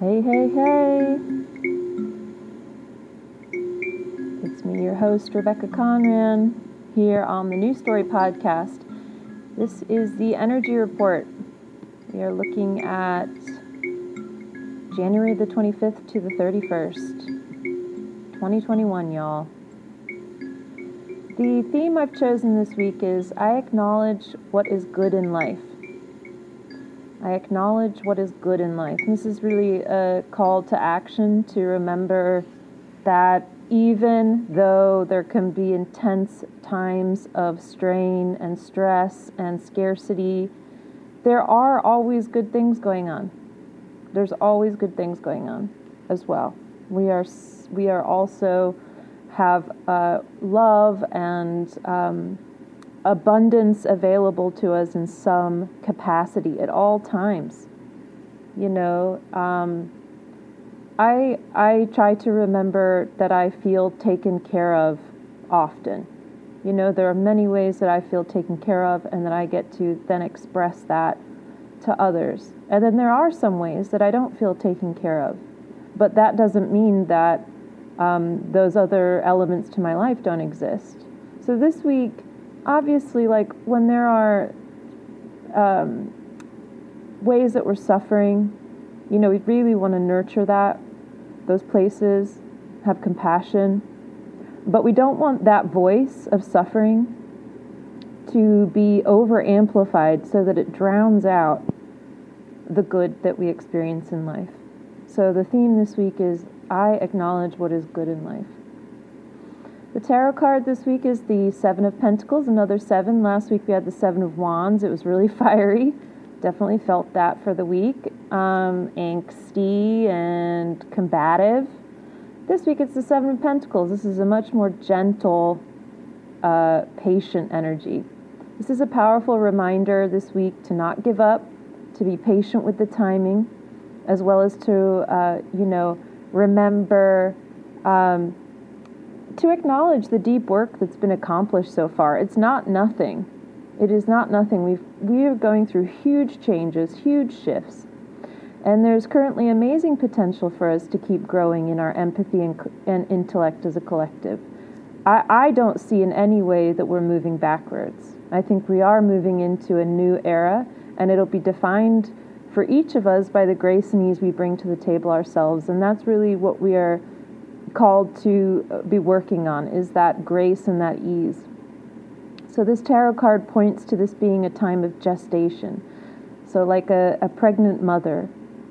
Hey, hey, hey. It's me, your host, Rebecca Conran, here on the New Story Podcast. This is the Energy Report. We are looking at January the 25th to the 31st, 2021, y'all. The theme I've chosen this week is I acknowledge what is good in life. I acknowledge what is good in life. And this is really a call to action to remember that even though there can be intense times of strain and stress and scarcity, there are always good things going on. There's always good things going on as well. We are we are also have uh, love and um, abundance available to us in some capacity at all times. You know, um, I I try to remember that I feel taken care of often. You know, there are many ways that I feel taken care of, and that I get to then express that to others. And then there are some ways that I don't feel taken care of, but that doesn't mean that um, those other elements to my life don't exist. So this week obviously, like when there are um, ways that we're suffering, you know, we really want to nurture that, those places, have compassion, but we don't want that voice of suffering to be over amplified so that it drowns out the good that we experience in life. So the theme this week is I acknowledge what is good in life. The tarot card this week is the Seven of Pentacles, another seven. Last week we had the Seven of Wands. It was really fiery. Definitely felt that for the week. Um, angsty and combative. This week it's the Seven of Pentacles. This is a much more gentle, uh, patient energy. This is a powerful reminder this week to not give up, to be patient with the timing, as well as to, uh, you know, remember. Um, to acknowledge the deep work that's been accomplished so far. It's not nothing. It is not nothing. We've, we are going through huge changes, huge shifts. And there's currently amazing potential for us to keep growing in our empathy and, and intellect as a collective. I, I don't see in any way that we're moving backwards. I think we are moving into a new era, and it'll be defined for each of us by the grace and ease we bring to the table ourselves. And that's really what we are called to be working on is that grace and that ease. So, this tarot card points to this being a time of gestation. So, like a, a pregnant mother,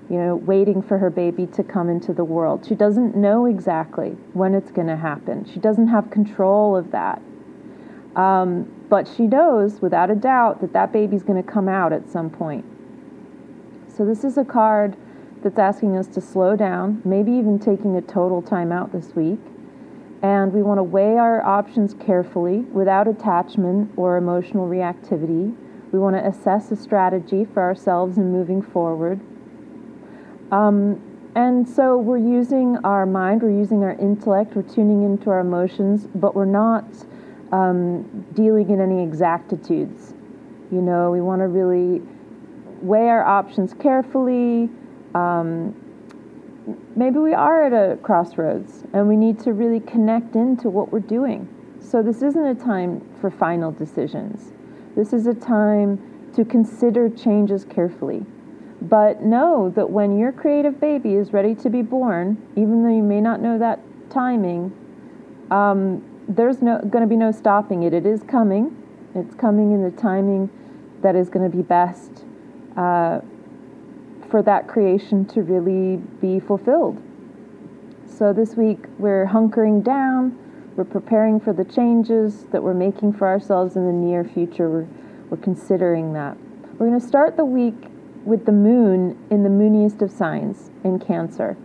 you know, waiting for her baby to come into the world. She doesn't know exactly when it's going to happen, she doesn't have control of that. Um, but she knows without a doubt that that baby's going to come out at some point. So, this is a card that's asking us to slow down, maybe even taking a total time out this week. And we want to weigh our options carefully without attachment or emotional reactivity. We want to assess a strategy for ourselves in moving forward. Um, and so we're using our mind, we're using our intellect, we're tuning into our emotions, but we're not um, dealing in any exactitudes. You know, we want to really weigh our options carefully, um, maybe we are at a crossroads and we need to really connect into what we're doing. So, this isn't a time for final decisions. This is a time to consider changes carefully. But know that when your creative baby is ready to be born, even though you may not know that timing, um, there's no going to be no stopping it. It is coming. It's coming in the timing that is going to be best uh, for that creation to really be fulfilled. So this week we're hunkering down, we're preparing for the changes that we're making for ourselves in the near future. We're, we're considering that. We're going to start the week with the moon in the mooniest of signs in Cancer.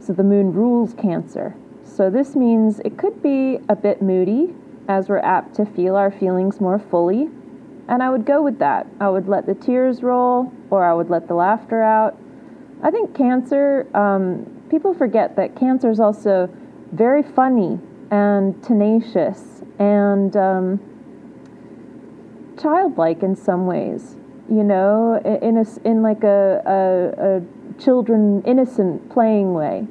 So the moon rules Cancer. So this means it could be a bit moody as we're apt to feel our feelings more fully and I would go with that. I would let the tears roll or I would let the laughter out. I think cancer, um, people forget that cancer is also very funny and tenacious and um, childlike in some ways. You know, in a, in like a, a, a children, innocent playing way.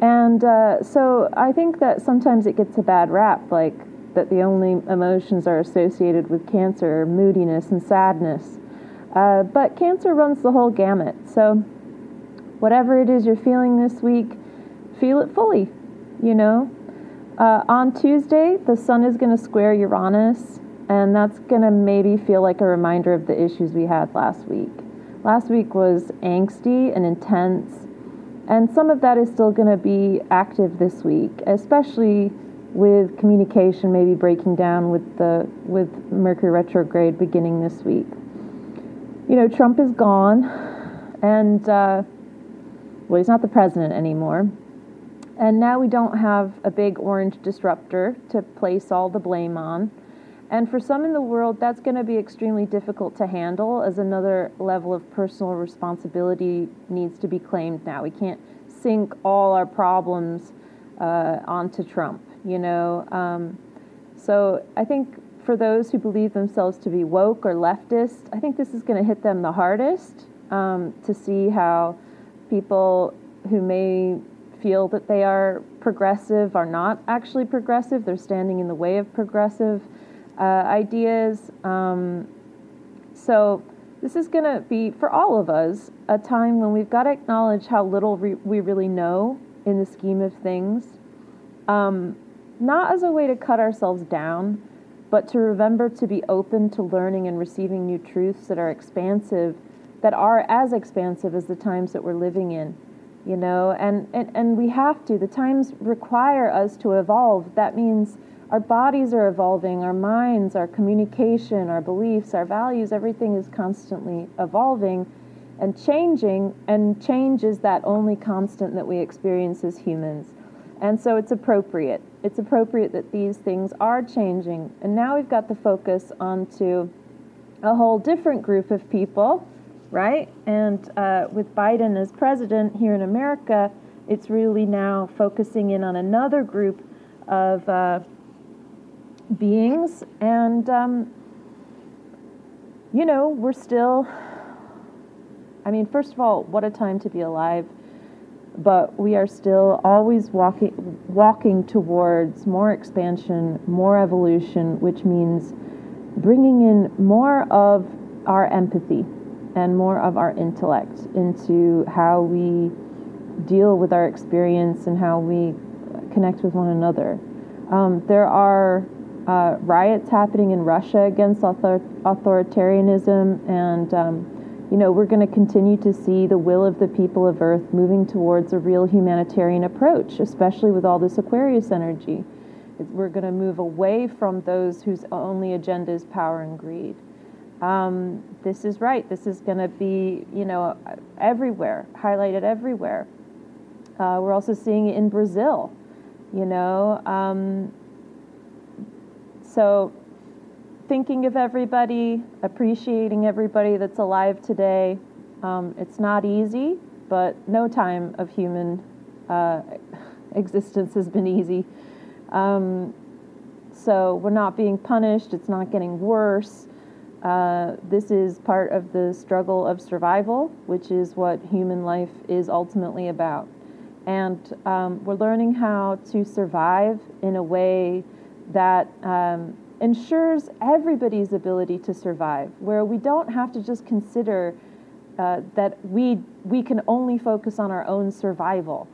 And uh, so I think that sometimes it gets a bad rap, like that the only emotions are associated with cancer, are moodiness, and sadness. Uh, but cancer runs the whole gamut. So whatever it is you're feeling this week, feel it fully, you know. Uh, on Tuesday, the sun is going to square Uranus, and that's going to maybe feel like a reminder of the issues we had last week. Last week was angsty and intense, and some of that is still going to be active this week, especially with communication maybe breaking down with the with Mercury retrograde beginning this week. You know, Trump is gone, and uh, well, he's not the president anymore. And now we don't have a big orange disruptor to place all the blame on. And for some in the world, that's going to be extremely difficult to handle as another level of personal responsibility needs to be claimed now. We can't sink all our problems uh, onto Trump, you know. Um, so I think for those who believe themselves to be woke or leftist, I think this is going to hit them the hardest um, to see how people who may feel that they are progressive are not actually progressive. They're standing in the way of progressive uh, ideas. Um, so, this is going to be, for all of us, a time when we've got to acknowledge how little re- we really know in the scheme of things. Um, not as a way to cut ourselves down, but to remember to be open to learning and receiving new truths that are expansive, that are as expansive as the times that we're living in you know? And, and and we have to. The times require us to evolve. That means our bodies are evolving, our minds, our communication, our beliefs, our values, everything is constantly evolving and changing, and change is that only constant that we experience as humans. And so it's appropriate. It's appropriate that these things are changing. And now we've got the focus onto a whole different group of people, right? And uh, with Biden as president here in America, it's really now focusing in on another group of. Uh, beings, and um, you know, we're still. I mean, first of all, what a time to be alive. But we are still always walking, walking towards more expansion, more evolution, which means bringing in more of our empathy and more of our intellect into how we deal with our experience and how we connect with one another. Um, there are uh, riots happening in Russia against author- authoritarianism, and um, you know we're going to continue to see the will of the people of Earth moving towards a real humanitarian approach, especially with all this Aquarius energy. We're going to move away from those whose only agenda is power and greed. Um, this is right. This is going to be, you know, everywhere, highlighted everywhere. Uh, we're also seeing it in Brazil. You know, um, so, thinking of everybody, appreciating everybody that's alive today. Um, it's not easy, but no time of human uh, existence has been easy. Um, so, we're not being punished, it's not getting worse. Uh, this is part of the struggle of survival, which is what human life is ultimately about. And um, we're learning how to survive in a way that um, ensures everybody's ability to survive, where we don't have to just consider uh, that we we can only focus on our own survival.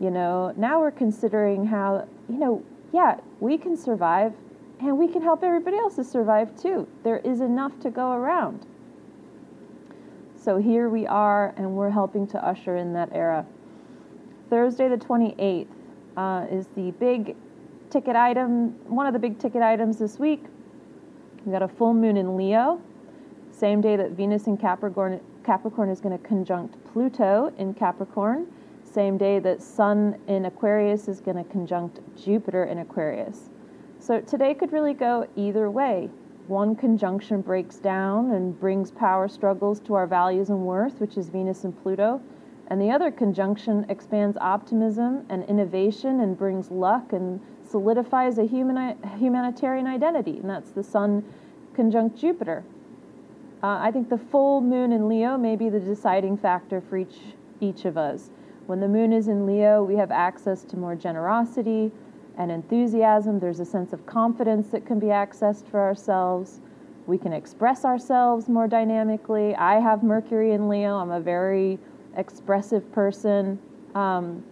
You know, now we're considering how you know, yeah, we can survive, and we can help everybody else to survive too. There is enough to go around. So here we are, and we're helping to usher in that era. Thursday, the 28th, uh, is the big ticket item, one of the big ticket items this week. we've got a full moon in Leo, same day that Venus in Capricorn, Capricorn is going to conjunct Pluto in Capricorn, same day that Sun in Aquarius is going to conjunct Jupiter in Aquarius. So today could really go either way. One conjunction breaks down and brings power struggles to our values and worth, which is Venus and Pluto. And the other conjunction expands optimism and innovation and brings luck and solidifies a human, humanitarian identity, and that's the Sun conjunct Jupiter. Uh, I think the full moon in Leo may be the deciding factor for each each of us. When the moon is in Leo, we have access to more generosity and enthusiasm. There's a sense of confidence that can be accessed for ourselves. We can express ourselves more dynamically. I have Mercury in Leo. I'm a very expressive person. Um,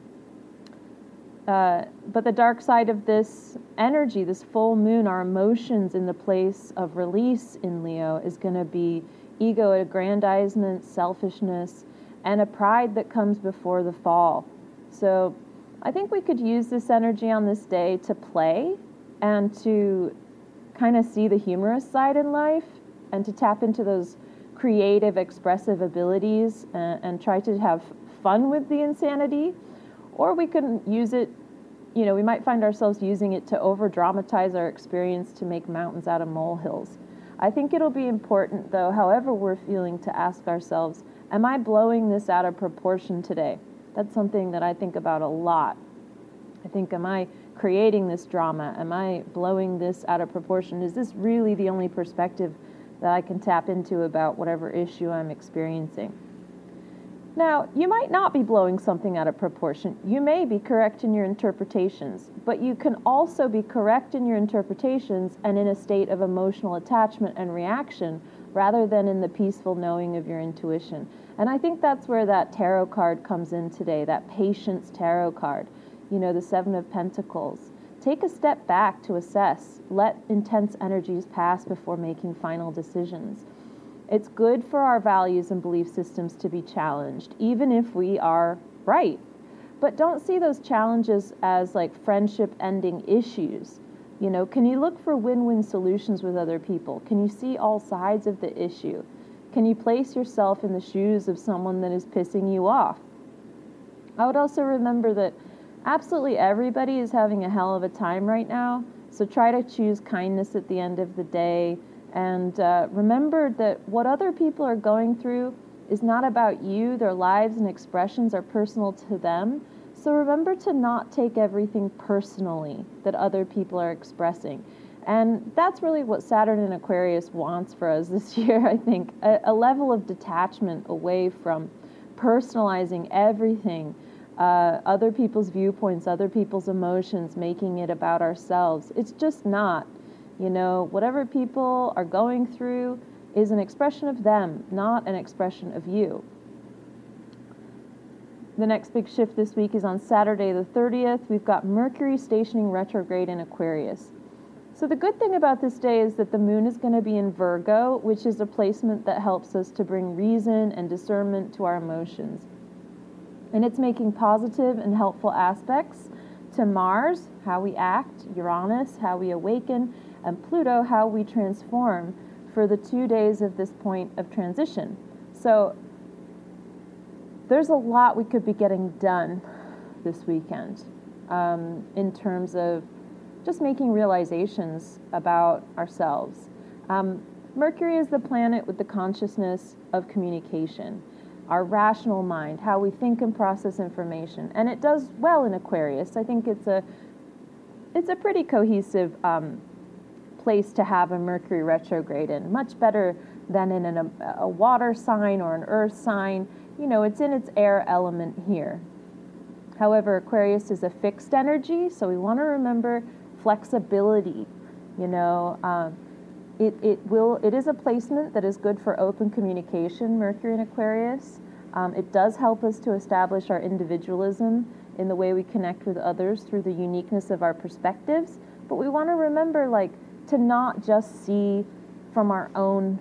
uh, but the dark side of this energy, this full moon, our emotions in the place of release in Leo is going to be ego aggrandizement, selfishness, and a pride that comes before the fall. So I think we could use this energy on this day to play and to kind of see the humorous side in life and to tap into those creative, expressive abilities and, and try to have fun with the insanity. Or we can use it, you know, we might find ourselves using it to over dramatize our experience to make mountains out of molehills. I think it'll be important, though, however we're feeling, to ask ourselves Am I blowing this out of proportion today? That's something that I think about a lot. I think, Am I creating this drama? Am I blowing this out of proportion? Is this really the only perspective that I can tap into about whatever issue I'm experiencing? Now, you might not be blowing something out of proportion. You may be correct in your interpretations, but you can also be correct in your interpretations and in a state of emotional attachment and reaction rather than in the peaceful knowing of your intuition. And I think that's where that tarot card comes in today, that patience tarot card, you know, the Seven of Pentacles. Take a step back to assess. Let intense energies pass before making final decisions. It's good for our values and belief systems to be challenged, even if we are right. But don't see those challenges as like friendship ending issues. You know, can you look for win win solutions with other people? Can you see all sides of the issue? Can you place yourself in the shoes of someone that is pissing you off? I would also remember that absolutely everybody is having a hell of a time right now. So try to choose kindness at the end of the day and uh, remember that what other people are going through is not about you. Their lives and expressions are personal to them. So remember to not take everything personally that other people are expressing. And that's really what Saturn in Aquarius wants for us this year, I think a, a level of detachment away from personalizing everything, uh, other people's viewpoints, other people's emotions, making it about ourselves. It's just not. You know, whatever people are going through is an expression of them, not an expression of you. The next big shift this week is on Saturday the 30th. We've got Mercury stationing retrograde in Aquarius. So, the good thing about this day is that the moon is going to be in Virgo, which is a placement that helps us to bring reason and discernment to our emotions. And it's making positive and helpful aspects to Mars, how we act, Uranus, how we awaken, and Pluto, how we transform for the two days of this point of transition. So there's a lot we could be getting done this weekend um, in terms of just making realizations about ourselves. Um, Mercury is the planet with the consciousness of communication, our rational mind, how we think and process information, and it does well in Aquarius. I think it's a it's a pretty cohesive um, place to have a Mercury retrograde in, much better than in an, a water sign or an earth sign. You know, it's in its air element here. However, Aquarius is a fixed energy, so we want to remember flexibility. You know, um, it, it will it is a placement that is good for open communication. Mercury in Aquarius. Um, it does help us to establish our individualism in the way we connect with others through the uniqueness of our perspectives. But we want to remember, like, to not just see from our own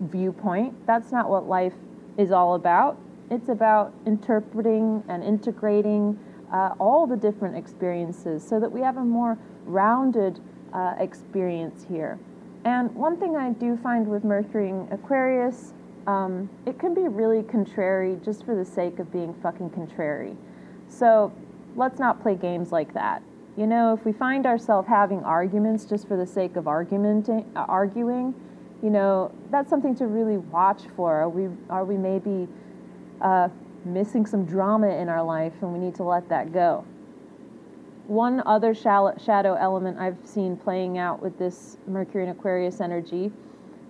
viewpoint. That's not what life is all about. It's about interpreting and integrating uh, all the different experiences so that we have a more rounded uh, experience here. And one thing I do find with Mercury in Aquarius, um, it can be really contrary just for the sake of being fucking contrary. So let's not play games like that. You know, if we find ourselves having arguments just for the sake of argumenting, uh, arguing, you know, that's something to really watch for. Are we, are we maybe uh, missing some drama in our life and we need to let that go? One other shadow element I've seen playing out with this Mercury and Aquarius energy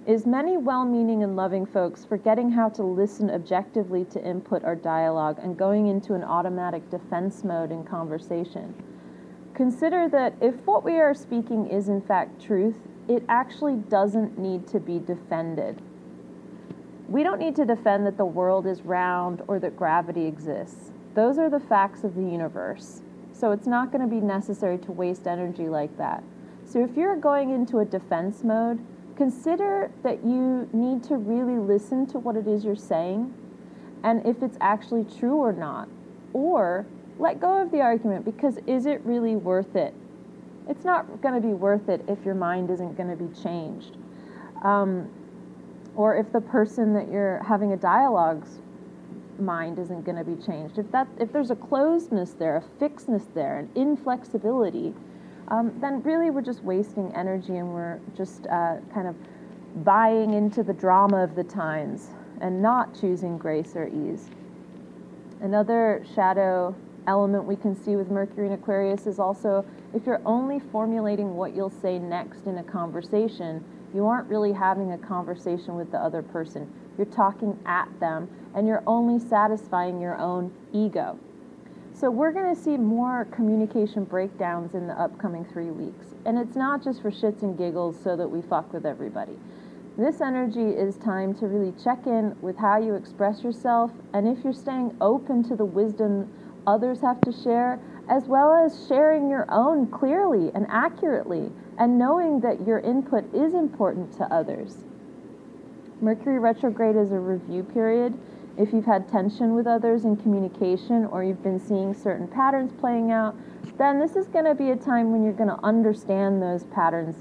is many well meaning and loving folks forgetting how to listen objectively to input or dialogue and going into an automatic defense mode in conversation. Consider that if what we are speaking is in fact truth, it actually doesn't need to be defended. We don't need to defend that the world is round or that gravity exists. Those are the facts of the universe. So it's not going to be necessary to waste energy like that. So if you're going into a defense mode, consider that you need to really listen to what it is you're saying and if it's actually true or not. Or let go of the argument because is it really worth it? It's not going to be worth it if your mind isn't going to be changed. Um, or if the person that you're having a dialogue's mind isn't going to be changed. If that if there's a closedness there, a fixedness there, an inflexibility, um, then really we're just wasting energy and we're just uh, kind of buying into the drama of the times and not choosing grace or ease. Another shadow element we can see with Mercury in Aquarius is also if you're only formulating what you'll say next in a conversation, you aren't really having a conversation with the other person. You're talking at them and you're only satisfying your own ego. So we're going to see more communication breakdowns in the upcoming three weeks. And it's not just for shits and giggles so that we fuck with everybody. This energy is time to really check in with how you express yourself and if you're staying open to the wisdom others have to share, as well as sharing your own clearly and accurately and knowing that your input is important to others. Mercury retrograde is a review period if you've had tension with others in communication or you've been seeing certain patterns playing out, then this is going to be a time when you're going to understand those patterns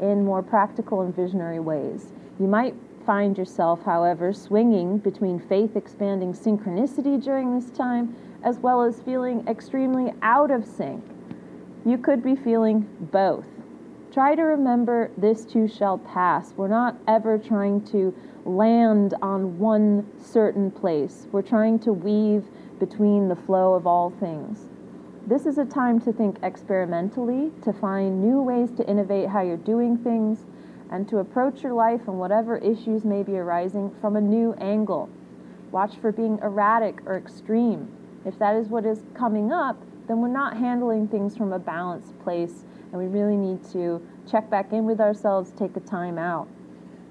in more practical and visionary ways. You might find yourself, however, swinging between faith expanding synchronicity during this time as well as feeling extremely out of sync. You could be feeling both. Try to remember this too shall pass. We're not ever trying to land on one certain place. We're trying to weave between the flow of all things. This is a time to think experimentally, to find new ways to innovate how you're doing things, and to approach your life and whatever issues may be arising from a new angle. Watch for being erratic or extreme. If that is what is coming up, then we're not handling things from a balanced place, and we really need to check back in with ourselves, take a time out.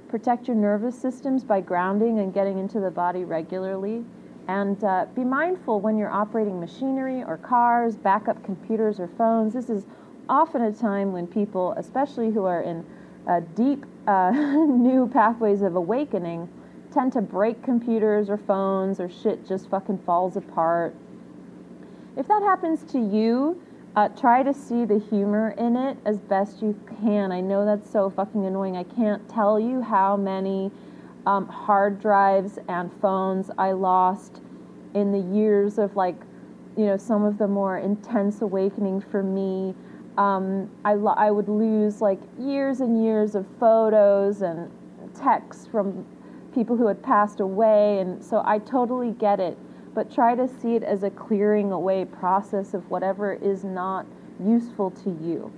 Protect your nervous systems by grounding and getting into the body regularly. And uh, be mindful when you're operating machinery or cars, backup computers or phones. This is often a time when people, especially who are in uh, deep uh, new pathways of awakening, tend to break computers or phones or shit just fucking falls apart. If that happens to you, uh, try to see the humor in it as best you can. I know that's so fucking annoying. I can't tell you how many um, hard drives and phones I lost in the years of like, you know, some of the more intense awakening for me. Um, I, lo- I would lose like years and years of photos and texts from people who had passed away. And so I totally get it but try to see it as a clearing away process of whatever is not useful to you.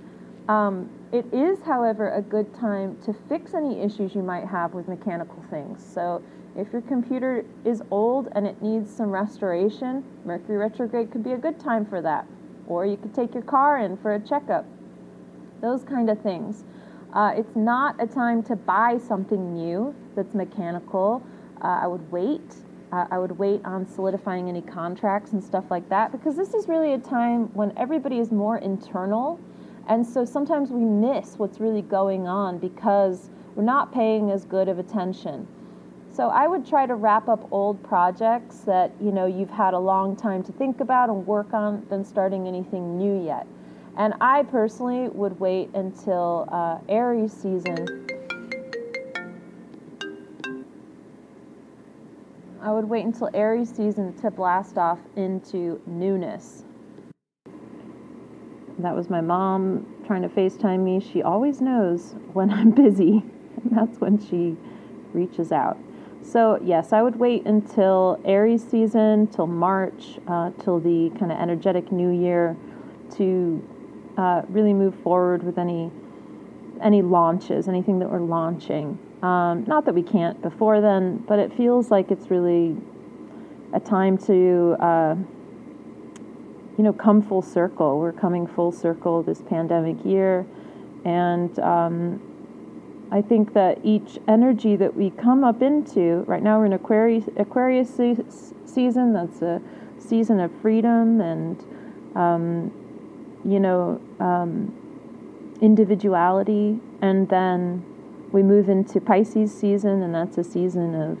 Um, it is, however, a good time to fix any issues you might have with mechanical things. So, if your computer is old and it needs some restoration, Mercury retrograde could be a good time for that. Or you could take your car in for a checkup. Those kind of things. Uh, it's not a time to buy something new that's mechanical. Uh, I would wait uh, I would wait on solidifying any contracts and stuff like that because this is really a time when everybody is more internal. And so sometimes we miss what's really going on because we're not paying as good of attention. So I would try to wrap up old projects that you know you've had a long time to think about and work on than starting anything new yet. And I personally would wait until uh, Aries season I would wait until Aries season to blast off into newness. That was my mom trying to FaceTime me. She always knows when I'm busy, and that's when she reaches out. So, yes, I would wait until Aries season, till March, uh, till the kind of energetic new year to uh, really move forward with any any launches, anything that we're launching. Um, not that we can't before then, but it feels like it's really a time to, uh, you know, come full circle. We're coming full circle this pandemic year. And um, I think that each energy that we come up into, right now we're in Aquarius, Aquarius se- season, that's a season of freedom and, um, you know, um, individuality. And then we move into Pisces season, and that's a season of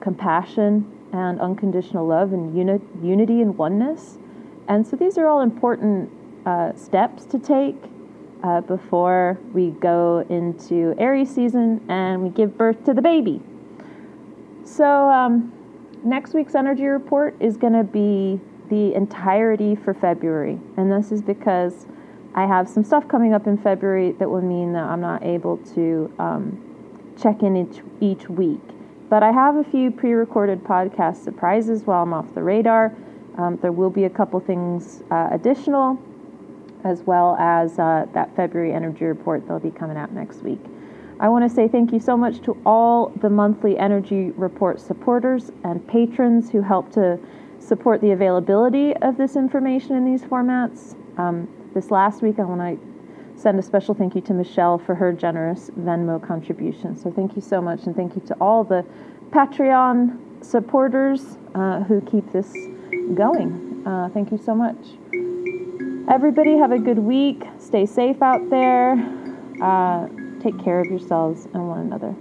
compassion and unconditional love and uni- unity and oneness. And so these are all important uh, steps to take uh, before we go into Aries season and we give birth to the baby. So, um, next week's energy report is going to be the entirety for February. And this is because I have some stuff coming up in February that will mean that I'm not able to um, check in each, each week. But I have a few pre recorded podcast surprises while I'm off the radar. Um, there will be a couple things uh, additional, as well as uh, that February energy report that'll be coming out next week. I want to say thank you so much to all the monthly energy report supporters and patrons who help to support the availability of this information in these formats. Um, this last week, I want to send a special thank you to Michelle for her generous Venmo contribution. So thank you so much, and thank you to all the Patreon supporters uh, who keep this going. Uh, thank you so much. Everybody, have a good week. Stay safe out there. Uh, take care of yourselves and one another.